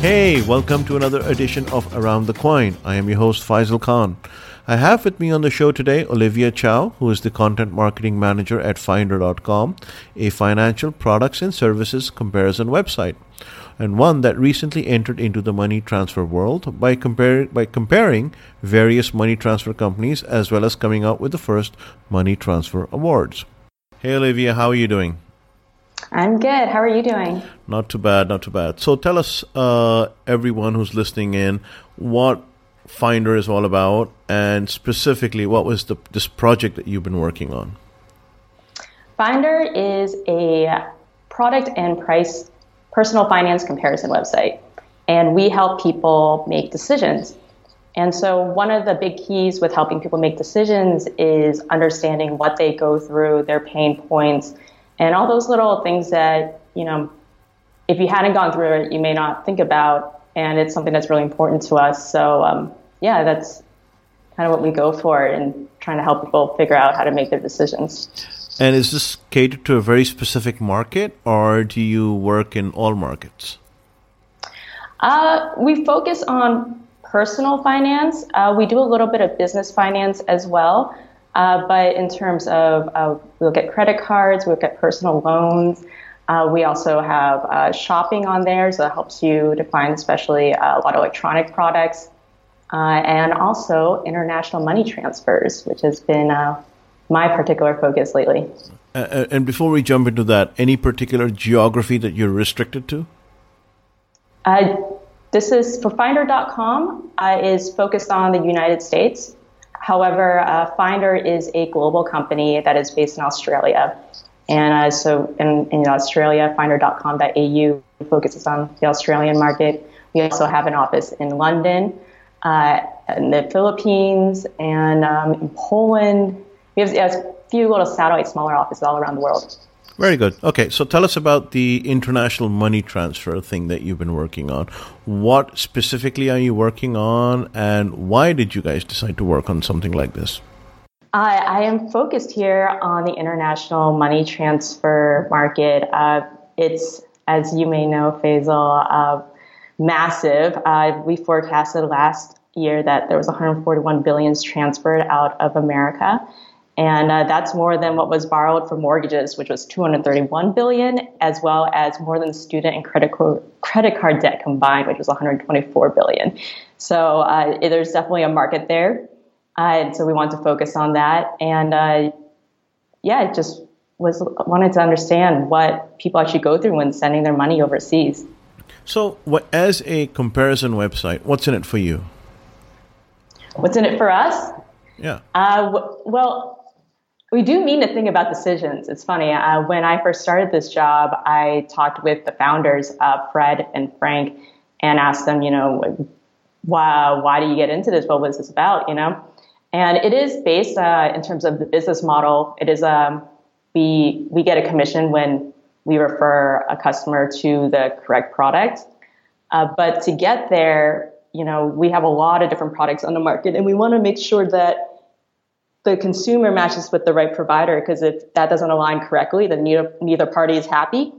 Hey, welcome to another edition of Around the Coin. I am your host Faisal Khan. I have with me on the show today Olivia Chow, who is the content marketing manager at Finder.com, a financial products and services comparison website, and one that recently entered into the money transfer world by, compare, by comparing various money transfer companies as well as coming out with the first money transfer awards. Hey, Olivia, how are you doing? I'm good. How are you doing? Not too bad, not too bad. So tell us, uh, everyone who's listening in, what Finder is all about, and specifically, what was the this project that you've been working on? Finder is a product and price personal finance comparison website, and we help people make decisions. And so, one of the big keys with helping people make decisions is understanding what they go through, their pain points, and all those little things that, you know, if you hadn't gone through it, you may not think about. And it's something that's really important to us. So, um, yeah, that's kind of what we go for in trying to help people figure out how to make their decisions. And is this catered to a very specific market, or do you work in all markets? Uh, we focus on personal finance. Uh, we do a little bit of business finance as well. Uh, but in terms of, uh, we look at credit cards, we look at personal loans. Uh, we also have uh, shopping on there, so that helps you to find especially uh, a lot of electronic products. Uh, and also international money transfers, which has been my particular focus lately. and before we jump into that, any particular geography that you're restricted to? this is for Finder.com is focused on the United States. However, uh, Finder is a global company that is based in Australia. And uh, so in, in Australia, finder.com.au focuses on the Australian market. We also have an office in London, uh, in the Philippines, and um, in Poland. We have, a few little satellite, smaller offices all around the world. Very good. Okay, so tell us about the international money transfer thing that you've been working on. What specifically are you working on, and why did you guys decide to work on something like this? I, I am focused here on the international money transfer market. Uh, it's, as you may know, Faisal, uh, massive. Uh, we forecasted last year that there was 141 billions transferred out of America. And uh, that's more than what was borrowed for mortgages, which was 231 billion, as well as more than student and credit, credit card debt combined, which was 124 billion. So uh, there's definitely a market there. Uh, and so we want to focus on that. And uh, yeah, just was wanted to understand what people actually go through when sending their money overseas. So, what, as a comparison website, what's in it for you? What's in it for us? Yeah. Uh, w- well, we do mean to think about decisions. It's funny. Uh, when I first started this job, I talked with the founders, uh, Fred and Frank, and asked them, you know, why, why do you get into this? What was this about? You know, and it is based uh, in terms of the business model. It is um, we we get a commission when we refer a customer to the correct product. Uh, but to get there, you know, we have a lot of different products on the market, and we want to make sure that the consumer matches with the right provider because if that doesn't align correctly, then neither, neither party is happy.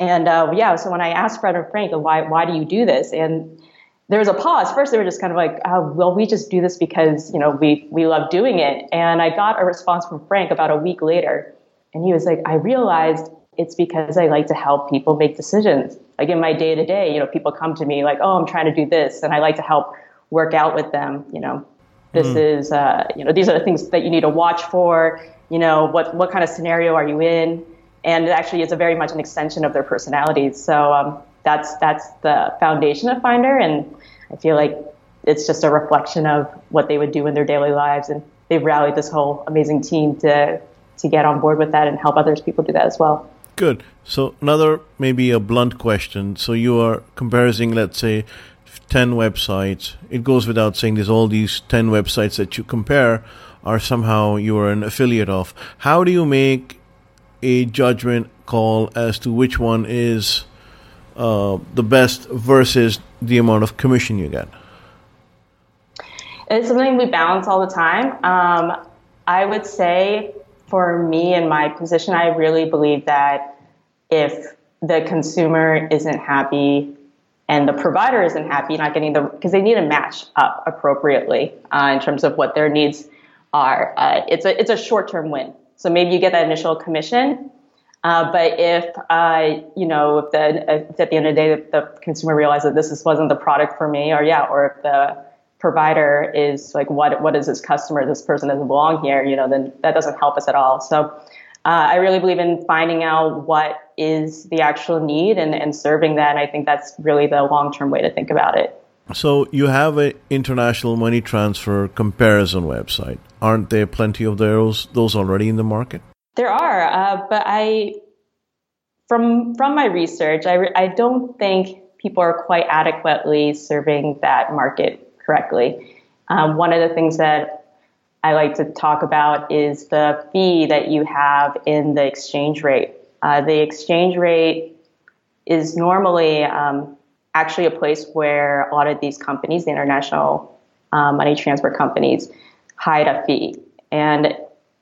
And uh, yeah, so when I asked Fred and Frank, why, why do you do this? And there was a pause. First, they were just kind of like, oh, well, we just do this because, you know, we, we love doing it. And I got a response from Frank about a week later. And he was like, I realized it's because I like to help people make decisions. Like in my day to day, you know, people come to me like, oh, I'm trying to do this. And I like to help work out with them. You know, this mm. is, uh, you know, these are the things that you need to watch for. You know, what, what kind of scenario are you in? And it actually is a very much an extension of their personalities. So, um, that's that's the foundation of Finder, and I feel like it's just a reflection of what they would do in their daily lives, and they've rallied this whole amazing team to to get on board with that and help others people do that as well. Good. So another maybe a blunt question. So you are comparing, let's say, 10 websites. It goes without saying there's all these 10 websites that you compare are somehow you are an affiliate of. How do you make a judgment call as to which one is uh, the best versus the amount of commission you get? It's something we balance all the time. Um, I would say for me in my position, I really believe that if the consumer isn't happy and the provider isn't happy, not getting the because they need to match up appropriately uh, in terms of what their needs are. Uh, it's a it's a short term win. So maybe you get that initial commission, uh, but if uh, you know, if, the, if at the end of the day the consumer realizes that this is, wasn't the product for me, or yeah, or if the provider is like, what what is this customer? This person doesn't belong here. You know, then that doesn't help us at all. So uh, I really believe in finding out what is the actual need and, and serving that. And I think that's really the long term way to think about it. So you have an international money transfer comparison website. Aren't there plenty of those those already in the market? There are, uh, but I, from from my research, I, re- I don't think people are quite adequately serving that market correctly. Um, one of the things that I like to talk about is the fee that you have in the exchange rate. Uh, the exchange rate is normally um, actually a place where a lot of these companies, the international uh, money transfer companies, hide a fee. And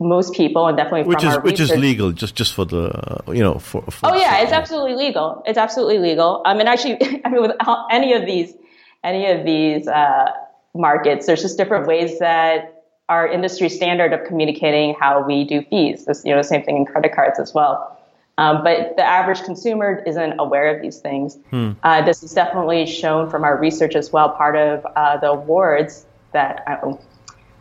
most people, and definitely which is which research, is legal, just just for the you know for. for oh yeah, it's absolutely legal. It's absolutely legal. I mean, actually, I mean, with any of these any of these uh, markets, there's just different ways that our industry standard of communicating how we do fees. This, you know, the same thing in credit cards as well. Um, but the average consumer isn't aware of these things. Hmm. Uh, this is definitely shown from our research as well. Part of uh, the awards that uh,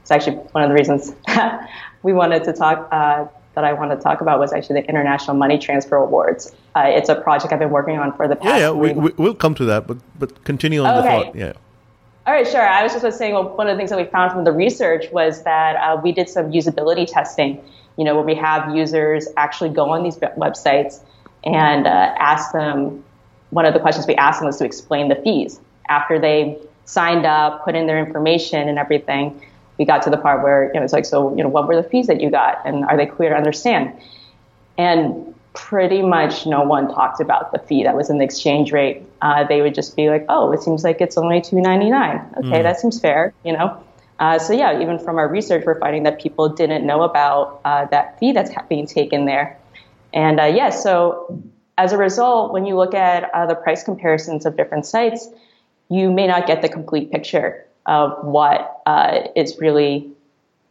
it's actually one of the reasons we wanted to talk uh, that I wanted to talk about was actually the International Money Transfer Awards. Uh, it's a project I've been working on for the past. Yeah, yeah, we, we, will come to that, but but continue on okay. the thought. Yeah. All right, sure. I was just saying, well, one of the things that we found from the research was that uh, we did some usability testing. You know, where we have users actually go on these websites and uh, ask them. One of the questions we asked them was to explain the fees after they signed up, put in their information and everything we got to the part where you know it's like, so you know, what were the fees that you got, and are they clear to understand? And pretty much no one talked about the fee that was in the exchange rate. Uh, they would just be like, oh, it seems like it's only two ninety nine. Okay, mm. that seems fair, you know. Uh, so yeah, even from our research, we're finding that people didn't know about uh, that fee that's being taken there. And uh, yes, yeah, so as a result, when you look at uh, the price comparisons of different sites, you may not get the complete picture of what uh, is really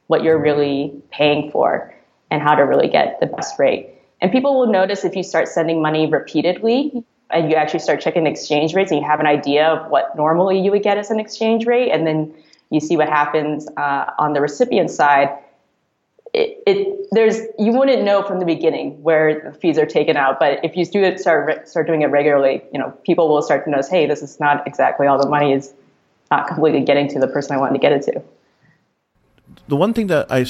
what you're really paying for and how to really get the best rate. And people will notice if you start sending money repeatedly and you actually start checking exchange rates and you have an idea of what normally you would get as an exchange rate, and then you see what happens uh, on the recipient side. It, it, there's you wouldn't know from the beginning where the fees are taken out, but if you do it start start doing it regularly, you know people will start to notice, hey, this is not exactly all the money is not completely getting to the person I wanted to get it to. The one thing that I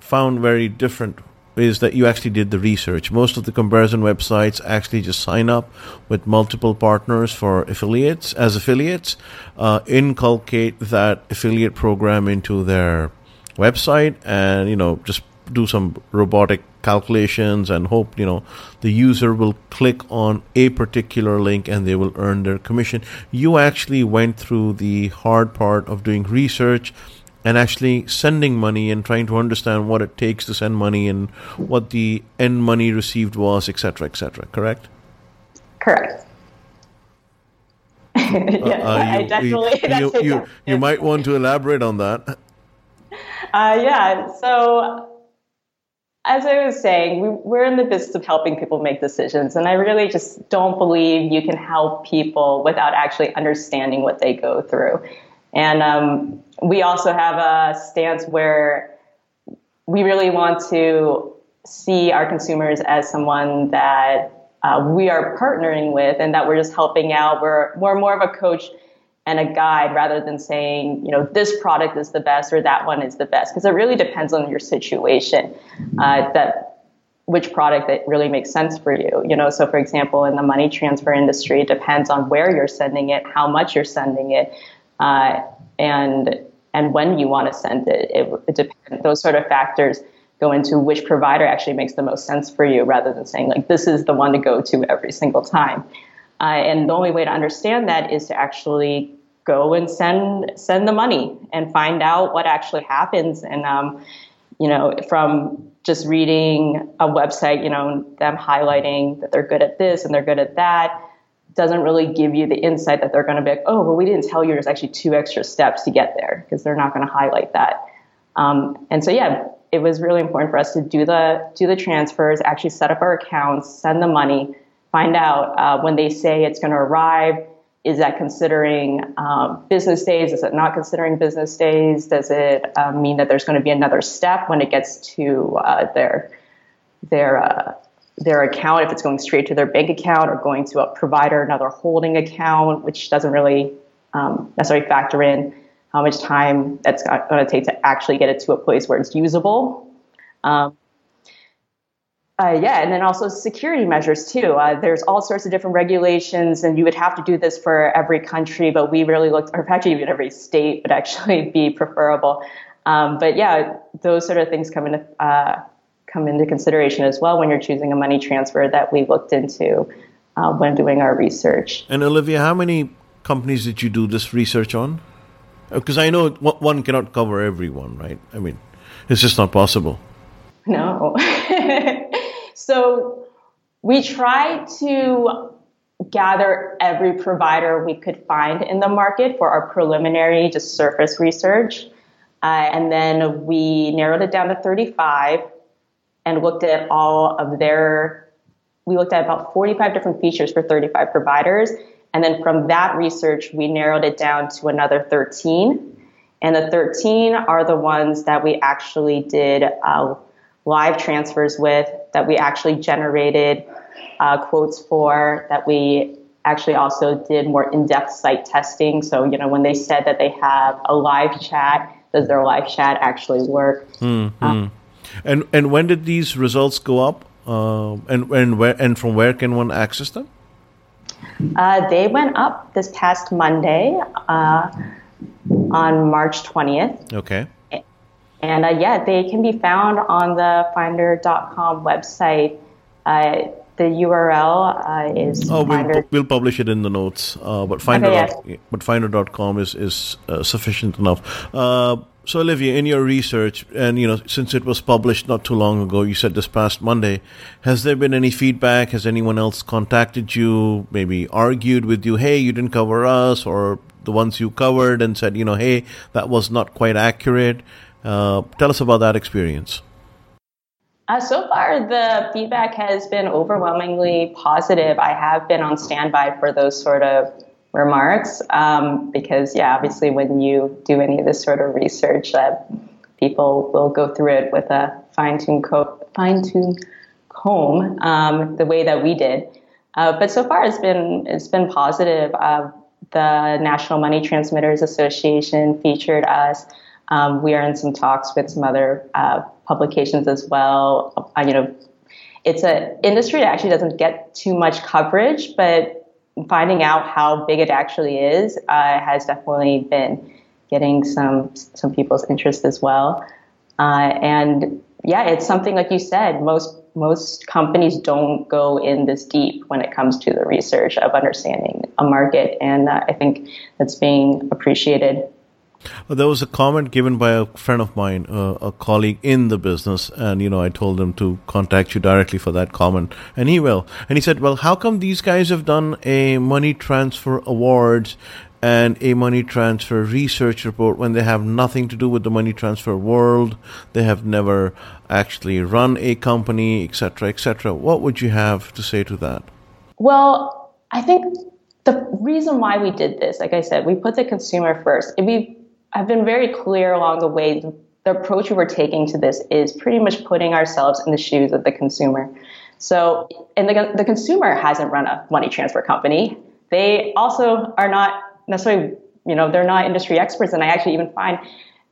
found very different is that you actually did the research. Most of the comparison websites actually just sign up with multiple partners for affiliates as affiliates, uh, inculcate that affiliate program into their website, and you know just do some robotic calculations and hope you know the user will click on a particular link and they will earn their commission you actually went through the hard part of doing research and actually sending money and trying to understand what it takes to send money and what the end money received was etc etc correct correct yes, I you, definitely. you, you, you, you might want to elaborate on that. Uh, yeah. So, as I was saying, we, we're in the business of helping people make decisions, and I really just don't believe you can help people without actually understanding what they go through. And um, we also have a stance where we really want to see our consumers as someone that uh, we are partnering with and that we're just helping out. We're, we're more of a coach and a guide rather than saying, you know, this product is the best or that one is the best, because it really depends on your situation. Uh, that which product that really makes sense for you. You know, so for example, in the money transfer industry, it depends on where you're sending it, how much you're sending it, uh, and and when you want to send it. It, it depends. Those sort of factors go into which provider actually makes the most sense for you, rather than saying like this is the one to go to every single time. Uh, and the only way to understand that is to actually go and send send the money and find out what actually happens. And um, you know, from just reading a website, you know, them highlighting that they're good at this and they're good at that doesn't really give you the insight that they're going to be like, oh, well, we didn't tell you there's actually two extra steps to get there because they're not going to highlight that. Um, and so, yeah, it was really important for us to do the do the transfers, actually set up our accounts, send the money, find out uh, when they say it's going to arrive. Is that considering um, business days? Is it not considering business days? Does it um, mean that there's going to be another step when it gets to uh, their their uh, their account if it's going straight to their bank account or going to a provider, another holding account, which doesn't really um, necessarily factor in how much time that's going to take to actually get it to a place where it's usable. Um, uh, yeah, and then also security measures too. Uh, there's all sorts of different regulations, and you would have to do this for every country, but we really looked, or actually even every state would actually be preferable. Um, but yeah, those sort of things come into uh, come into consideration as well when you're choosing a money transfer that we looked into uh, when doing our research. And Olivia, how many companies did you do this research on? Because I know one cannot cover everyone, right? I mean, it's just not possible. No. so we tried to gather every provider we could find in the market for our preliminary, just surface research. Uh, and then we narrowed it down to 35 and looked at all of their, we looked at about 45 different features for 35 providers and then from that research, we narrowed it down to another 13. And the 13 are the ones that we actually did uh, live transfers with, that we actually generated uh, quotes for, that we actually also did more in-depth site testing. So, you know, when they said that they have a live chat, does their live chat actually work? Mm-hmm. Um, and and when did these results go up? Uh, and and where and from where can one access them? Uh, they went up this past Monday uh, on March 20th. Okay. And uh, yeah, they can be found on the finder.com website. Uh, the URL uh, is oh, we'll, we'll, publish it in the notes. Uh, but finder, okay, yes. but finder.com is is sufficient enough. So, Olivia, in your research, and you know, since it was published not too long ago, you said this past Monday, has there been any feedback? Has anyone else contacted you, maybe argued with you, hey, you didn't cover us, or the ones you covered and said, you know, hey, that was not quite accurate? Uh, tell us about that experience. Uh, so far, the feedback has been overwhelmingly positive. I have been on standby for those sort of remarks um, because yeah obviously when you do any of this sort of research that people will go through it with a fine-tuned co- fine-tuned comb um, the way that we did uh, but so far it's been it's been positive uh, the national money transmitters association featured us um, we are in some talks with some other uh, publications as well uh, you know it's an industry that actually doesn't get too much coverage but finding out how big it actually is uh, has definitely been getting some some people's interest as well. Uh, and yeah, it's something like you said. Most most companies don't go in this deep when it comes to the research of understanding a market, and uh, I think that's being appreciated. There was a comment given by a friend of mine, uh, a colleague in the business, and you know, I told him to contact you directly for that comment, and he will. And he said, "Well, how come these guys have done a money transfer awards and a money transfer research report when they have nothing to do with the money transfer world? They have never actually run a company, etc., etc." What would you have to say to that? Well, I think the reason why we did this, like I said, we put the consumer first. We have been very clear along the way. The approach we were taking to this is pretty much putting ourselves in the shoes of the consumer. So, and the, the consumer hasn't run a money transfer company. They also are not necessarily, you know, they're not industry experts. And I actually even find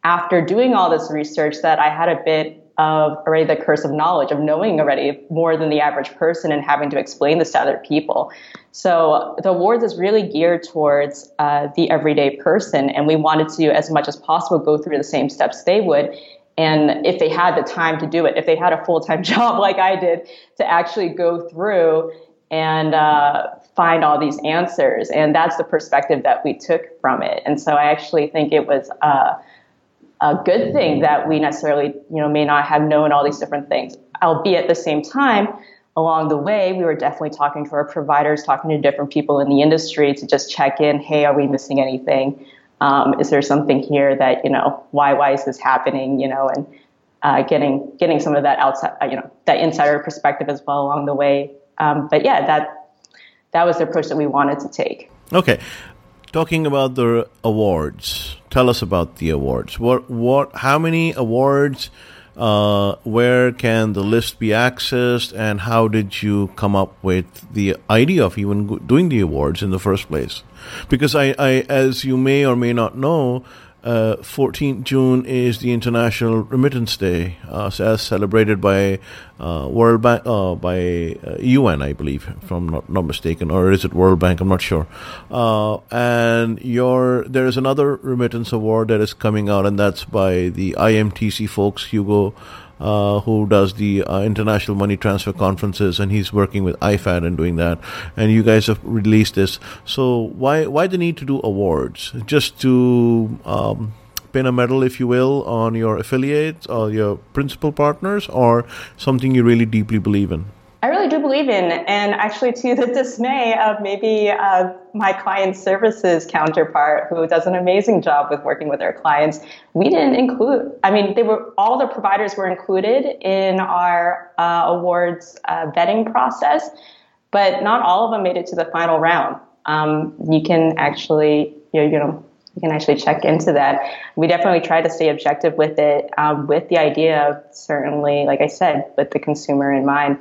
after doing all this research that I had a bit of already the curse of knowledge of knowing already more than the average person and having to explain this to other people. So the awards is really geared towards uh, the everyday person, and we wanted to, as much as possible, go through the same steps they would. And if they had the time to do it, if they had a full time job like I did, to actually go through and uh, find all these answers, and that's the perspective that we took from it. And so I actually think it was. Uh, a good thing that we necessarily, you know, may not have known all these different things. Albeit at the same time, along the way, we were definitely talking to our providers, talking to different people in the industry to just check in. Hey, are we missing anything? Um, is there something here that you know? Why why is this happening? You know, and uh, getting getting some of that outside, uh, you know, that insider perspective as well along the way. Um, but yeah, that that was the approach that we wanted to take. Okay, talking about the awards tell us about the awards. What what how many awards? Uh, where can the list be accessed, and how did you come up with the idea of even doing the awards in the first place? Because I, I as you may or may not know, uh, 14th June is the International Remittance Day, uh, as celebrated by uh, World Bank, uh, by UN, uh, I believe, if I'm not, not mistaken, or is it World Bank? I'm not sure. Uh, and your there is another remittance award that is coming out, and that's by the IMTC folks, Hugo uh, who does the uh, international money transfer conferences, and he's working with IFAD and doing that. And you guys have released this. So why why the need to do awards? Just to um, pin a medal, if you will, on your affiliates or your principal partners, or something you really deeply believe in? I really do believe in, and actually to the dismay of maybe uh, my client services counterpart, who does an amazing job with working with our clients. We didn't include. I mean, they were all the providers were included in our uh, awards uh, vetting process, but not all of them made it to the final round. Um, you can actually, you know, you know you can actually check into that. We definitely try to stay objective with it, um, with the idea of certainly, like I said, with the consumer in mind.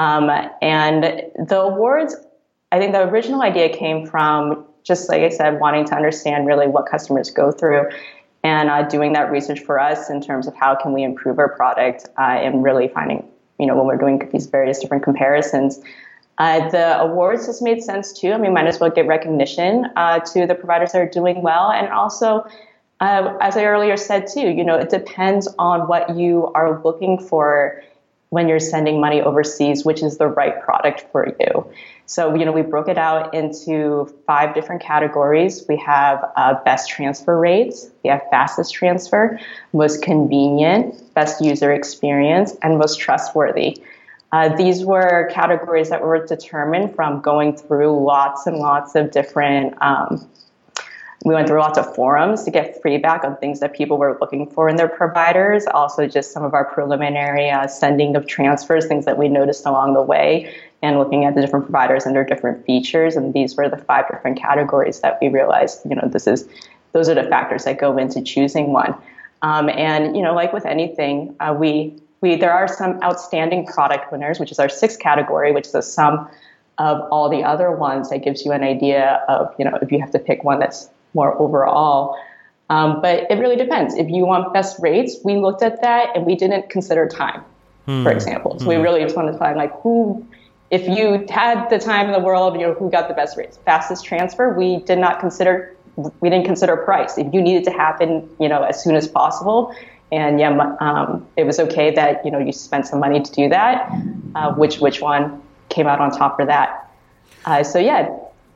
Um, and the awards, I think the original idea came from just like I said, wanting to understand really what customers go through and uh, doing that research for us in terms of how can we improve our product uh, and really finding, you know, when we're doing these various different comparisons. Uh, the awards just made sense too. I mean, might as well get recognition uh, to the providers that are doing well, and also, uh, as I earlier said too, you know, it depends on what you are looking for when you're sending money overseas, which is the right product for you. So, you know, we broke it out into five different categories. We have uh, best transfer rates, we have fastest transfer, most convenient, best user experience, and most trustworthy. Uh, these were categories that were determined from going through lots and lots of different um, we went through lots of forums to get feedback on things that people were looking for in their providers. Also, just some of our preliminary uh, sending of transfers, things that we noticed along the way, and looking at the different providers and their different features. And these were the five different categories that we realized, you know, this is those are the factors that go into choosing one. Um, and you know, like with anything, uh, we we there are some outstanding product winners, which is our sixth category, which is a sum of all the other ones that gives you an idea of you know if you have to pick one that's more overall. Um, but it really depends. If you want best rates, we looked at that and we didn't consider time, hmm. for example. So hmm. we really just wanted to find like who, if you had the time in the world, you know, who got the best rates. Fastest transfer, we did not consider, we didn't consider price. If you needed to happen, you know, as soon as possible, and yeah, um, it was okay that you know you spent some money to do that. Uh, which which one came out on top for that? Uh, so yeah,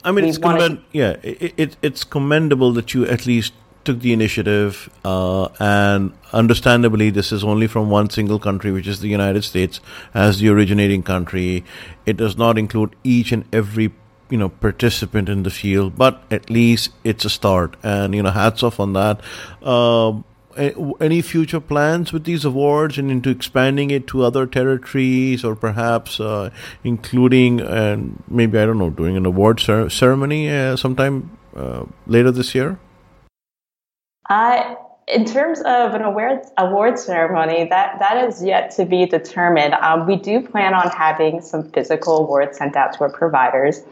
I mean, it's commend- yeah, it, it, it's commendable that you at least took the initiative, uh, and understandably, this is only from one single country, which is the United States, as the originating country. It does not include each and every you know participant in the field, but at least it's a start, and you know hats off on that. Um, any future plans with these awards and into expanding it to other territories or perhaps uh, including and maybe I don't know doing an award cer- ceremony uh, sometime uh, later this year? Uh, in terms of an award award ceremony, that that is yet to be determined. Um, we do plan on having some physical awards sent out to our providers.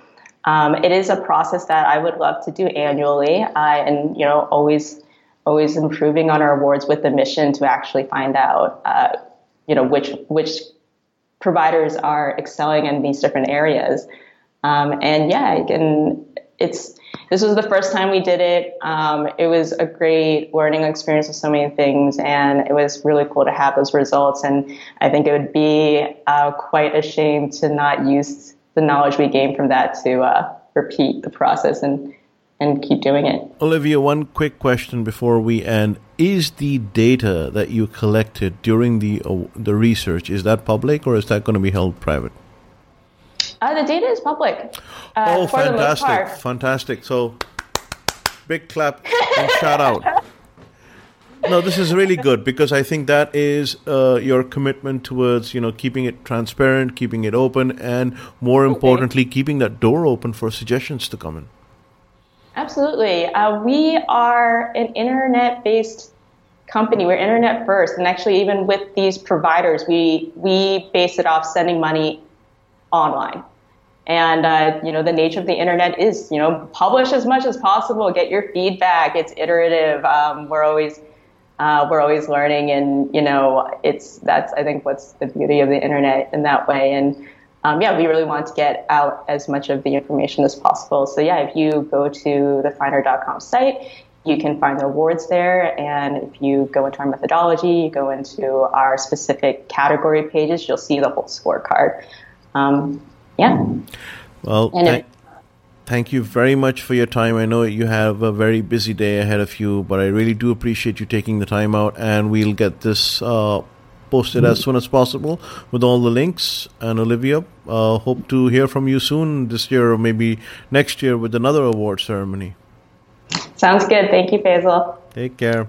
Um, it is a process that I would love to do annually, and you know, always always improving on our awards with the mission to actually find out, uh, you know, which which providers are excelling in these different areas. Um, and yeah, and it's this was the first time we did it. Um, it was a great learning experience with so many things, and it was really cool to have those results. And I think it would be uh, quite a shame to not use the knowledge we gained from that to uh, repeat the process and and keep doing it. Olivia, one quick question before we end: Is the data that you collected during the uh, the research is that public or is that going to be held private? Uh, the data is public. Uh, oh, fantastic! Fantastic. So, big clap and shout out. No, this is really good because I think that is uh, your commitment towards you know keeping it transparent, keeping it open, and more importantly, keeping that door open for suggestions to come in. Absolutely. Uh, we are an internet based company. We're internet first. And actually, even with these providers, we, we base it off sending money online. And, uh, you know, the nature of the internet is, you know, publish as much as possible, get your feedback. It's iterative. Um, we're always, uh, we're always learning and, you know, it's, that's, I think what's the beauty of the internet in that way. And, um, yeah, we really want to get out as much of the information as possible. So yeah, if you go to the finder.com site, you can find the awards there. And if you go into our methodology, you go into our specific category pages, you'll see the whole scorecard. Um, yeah. Well, th- thank you very much for your time. I know you have a very busy day ahead of you, but I really do appreciate you taking the time out, and we'll get this uh, posted as soon as possible with all the links. And Olivia, uh, hope to hear from you soon this year or maybe next year with another award ceremony. Sounds good. Thank you, Faisal. Take care.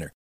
winner.